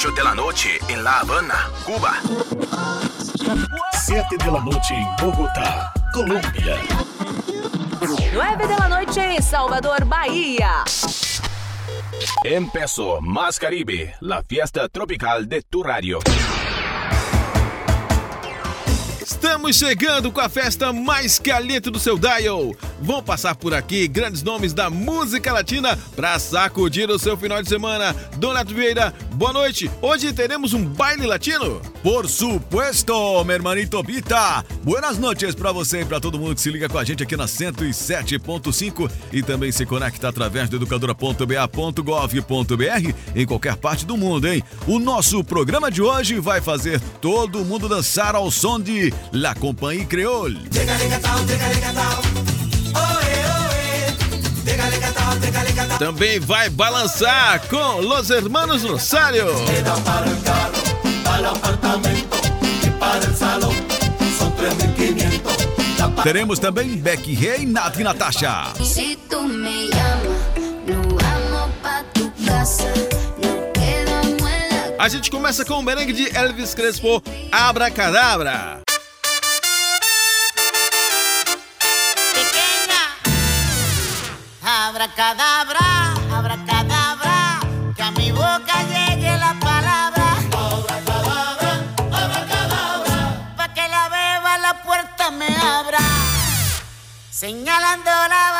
8 de la noche en La Habana, Cuba. 7 de la noche en Bogotá, Colombia. 9 de la noche en Salvador, Bahía. Empezó Más Caribe, la fiesta tropical de tu radio. Estamos chegando com a festa mais caliente do seu dial. Vão passar por aqui grandes nomes da música latina para sacudir o seu final de semana. Donato Vieira, boa noite. Hoje teremos um baile latino? Por supuesto, meu hermanito Bita. Buenas noches para você e para todo mundo que se liga com a gente aqui na 107.5 e também se conecta através do educadora.ba.gov.br em qualquer parte do mundo, hein? O nosso programa de hoje vai fazer todo mundo dançar ao som de La Compagnie Creole. Também vai balançar com Los Hermanos Rosário. Teremos também Becky Rey, Nath e Natasha. Me pa tu casa. En la A gente começa com o merengue de Elvis Crespo, Abracadabra. Abracadabra, abracadabra, que a mi boca llegue la palabra. Abracadabra, abracadabra, pa' que la beba la puerta me abra. Señalando la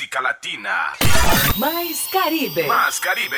música latina. Mais Caribe. Más Caribe.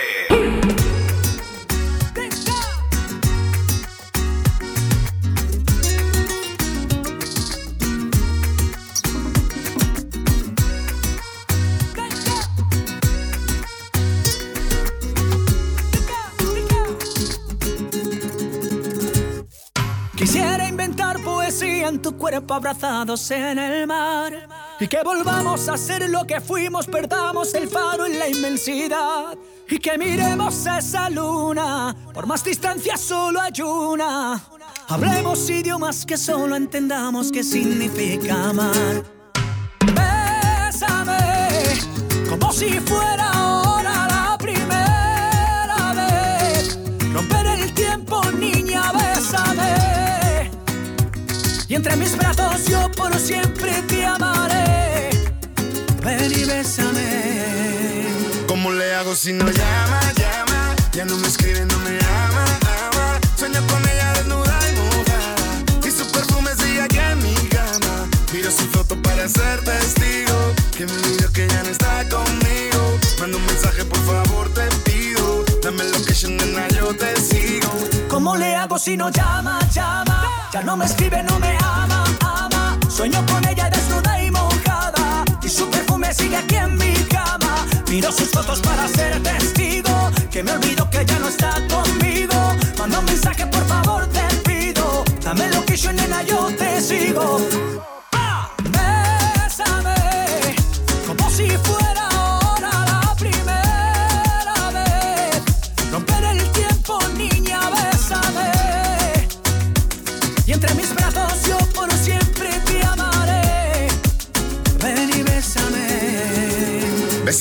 Quisiera inventar poesía en tu cuerpo abrazados en el mar. Y que volvamos a ser lo que fuimos, perdamos el faro en la inmensidad. Y que miremos esa luna, por más distancia solo hay una. Hablemos idiomas que solo entendamos qué significa amar. Bésame, como si fuera Y entre mis brazos yo por siempre te amaré. Ven y bésame. ¿Cómo le hago si no llama, llama? Ya no me escribe, no me ama, ama. Sueño con ella desnuda y mojada. Y su perfume sigue aquí en mi cama. Miro su foto para ser testigo. Que me olvido que ya no está conmigo. Manda un mensaje, por favor, te pido. Dame location, nena, yo te sigo. ¿Cómo le hago si no llama, llama? Ya no me escribe, no me ama, ama. Sueño con ella desnuda y mojada. Y su perfume sigue aquí en mi cama. Miro sus fotos para ser testigo. Que me olvido que ya no está conmigo. Manda un mensaje, por favor, te pido. Dame location, nena, yo te sigo.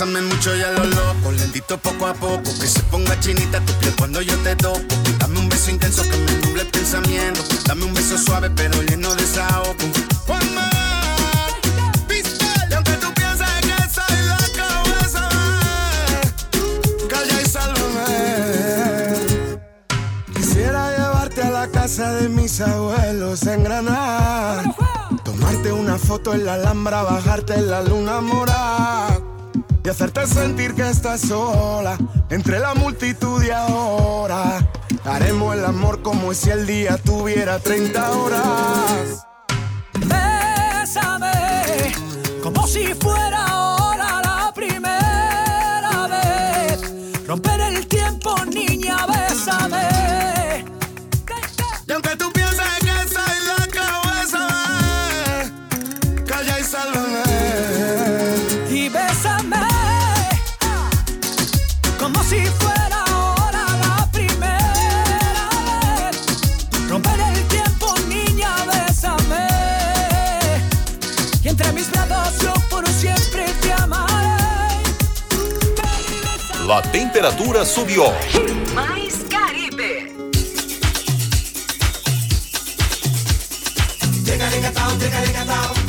Bésame mucho y a lo loco, lentito poco a poco, que se ponga chinita tu piel cuando yo te toco. Dame un beso intenso que me nuble el pensamiento, dame un beso suave pero lleno de saoco. One more, pistol, y aunque tú pienses que soy loco, bésame, calla y sálvame. Quisiera llevarte a la casa de mis abuelos en Granada. Tomarte una foto en la Alhambra, bajarte en la luna morada. Hacerte sentir que estás sola entre la multitud y ahora. Haremos el amor como si el día tuviera 30 horas. Bésame, como si fuera a temperatura subiu. Mais Caribe. Tecareca tal, tecareca tal.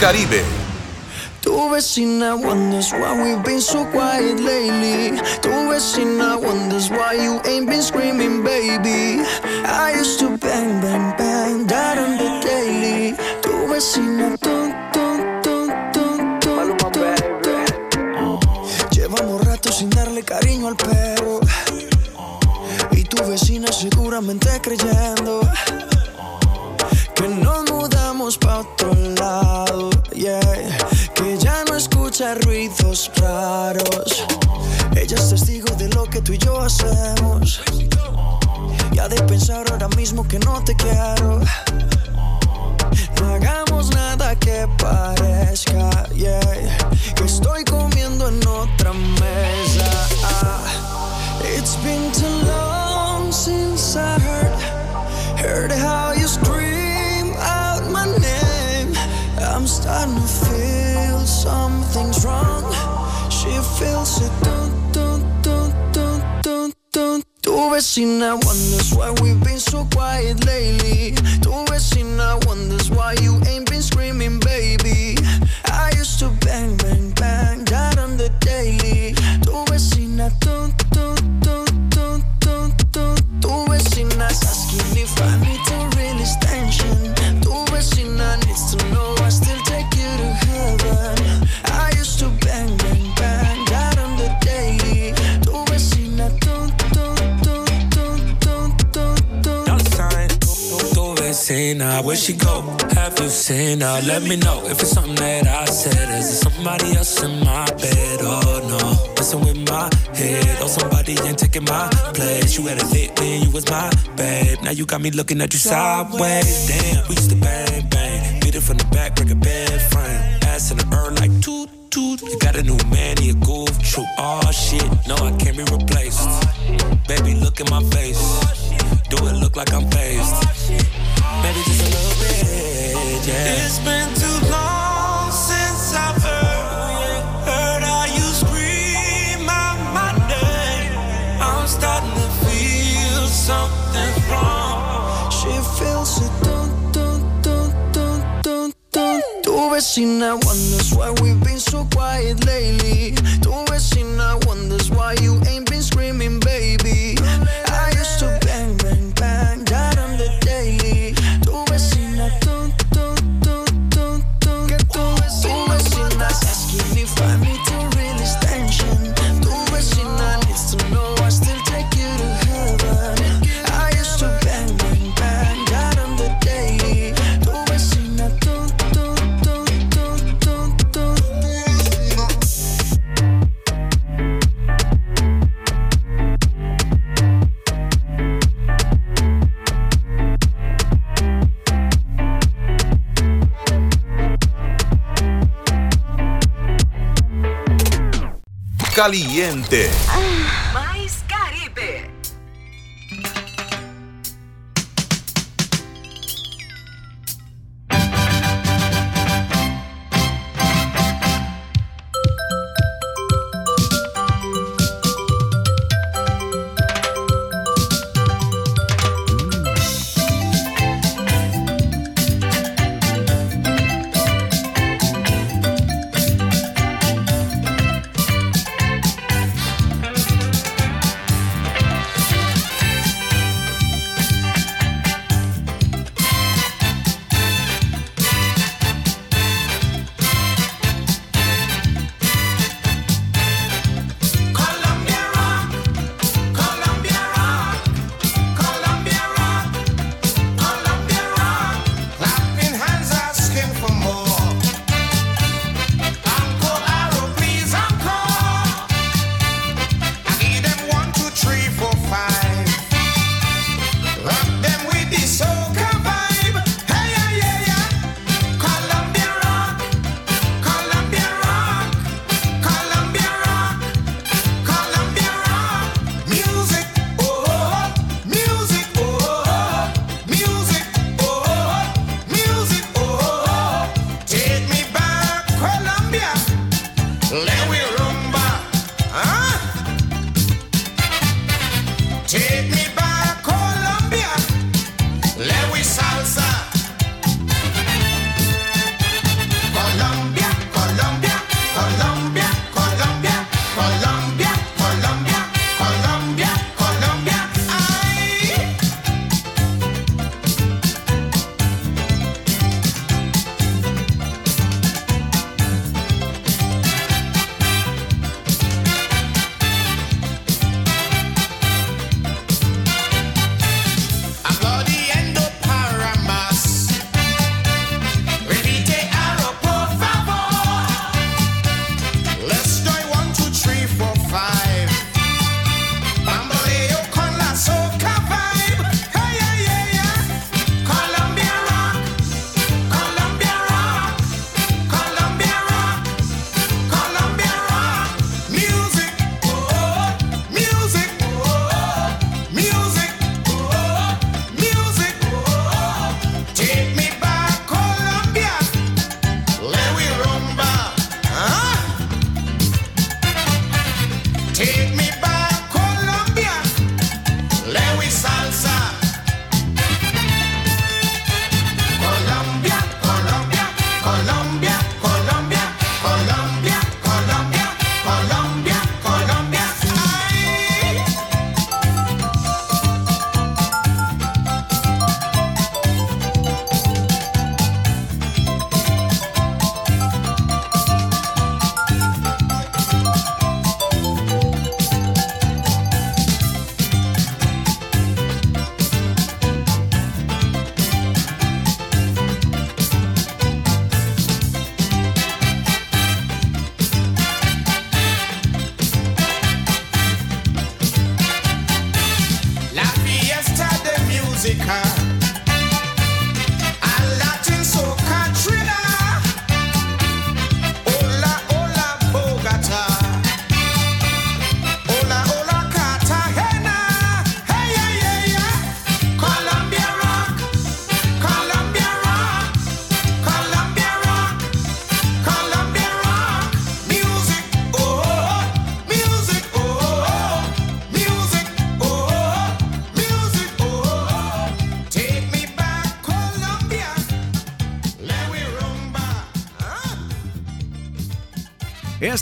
Caribe. Tu vecina wonders why we've been so quiet lately. Tu vecina wonders why you ain't been screaming, baby. I used to bang, bang, bang, that on the daily. Tu vecina, tun, tun, tun, tun, tun, tun. Llevamos rato sin darle cariño al perro. Y tu vecina seguramente creyendo tú y yo hacemos. Y ha de pensar ahora mismo que no te quiero. No hagamos nada que parezca, yeah. Que estoy comiendo en otra mesa. It's been too long since I heard, heard how you scream out my name. I'm starting to feel vecina wonders why we've been so quiet lately. Tu vecina wonders why you ain't been screaming, baby. I used to bang, bang, bang, that on the daily. Tu vecina, dun, vecina, where she go? Have you seen her? Let me know if it's something that I said. Is it somebody else in my bed? Oh no, messing with my head. Or somebody ain't taking my place. You had a lit when you was my babe. Now you got me looking at you sideways. Damn, we used to bang bang, beat it from the back, break a bed frame. Ass in the urn like toot toot. You got a new man, he a goof. True, oh shit, no I can't be replaced. Baby, look in my face. Do it look like I'm phased? Maybe just a little bit, yeah. It's been too long since I've heard, heard how you scream out my name. I'm starting to feel something's wrong. She feels it. Dun, dun, dun, dun, dun, dun. Tu vecina wonders why we've been so quiet lately. Tu vecina wonders why you ain't been screaming, baby. Caliente. Mais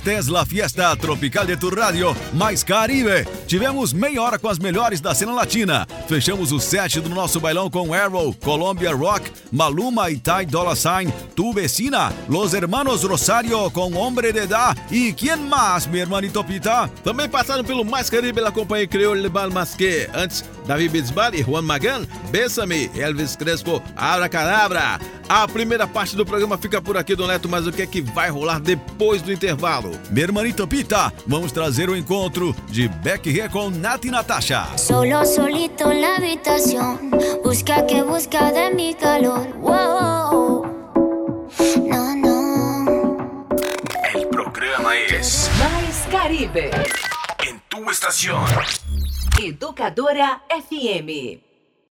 Esta é a fiesta tropical de tu rádio mais Caribe. Tivemos meia hora com as melhores da cena latina. Fechamos o set do nosso bailão com Arrow, Colombia Rock, Maluma e Ty Dolla Sign, Tu Vecina, Los Hermanos Rosario com Hombre de Da e quem mais, meu hermanito Pita? Também passaram pelo Mais Caribe pela companhia Creole Bal Masqué. Antes, David Bisbal e Juan Magan, Bessame, Elvis Crespo, Abra Cadabra. A primeira parte do programa fica por aqui, Dom Neto, mas o que é que vai rolar depois do intervalo? Meu hermanito Pita, vamos trazer o encontro de Beck Nath e Natasha. Solo solito en la habitación, busca que busca de mi calor. Wow. No, no. El programa es Mais Caribe. en tu estación. Educadora FM.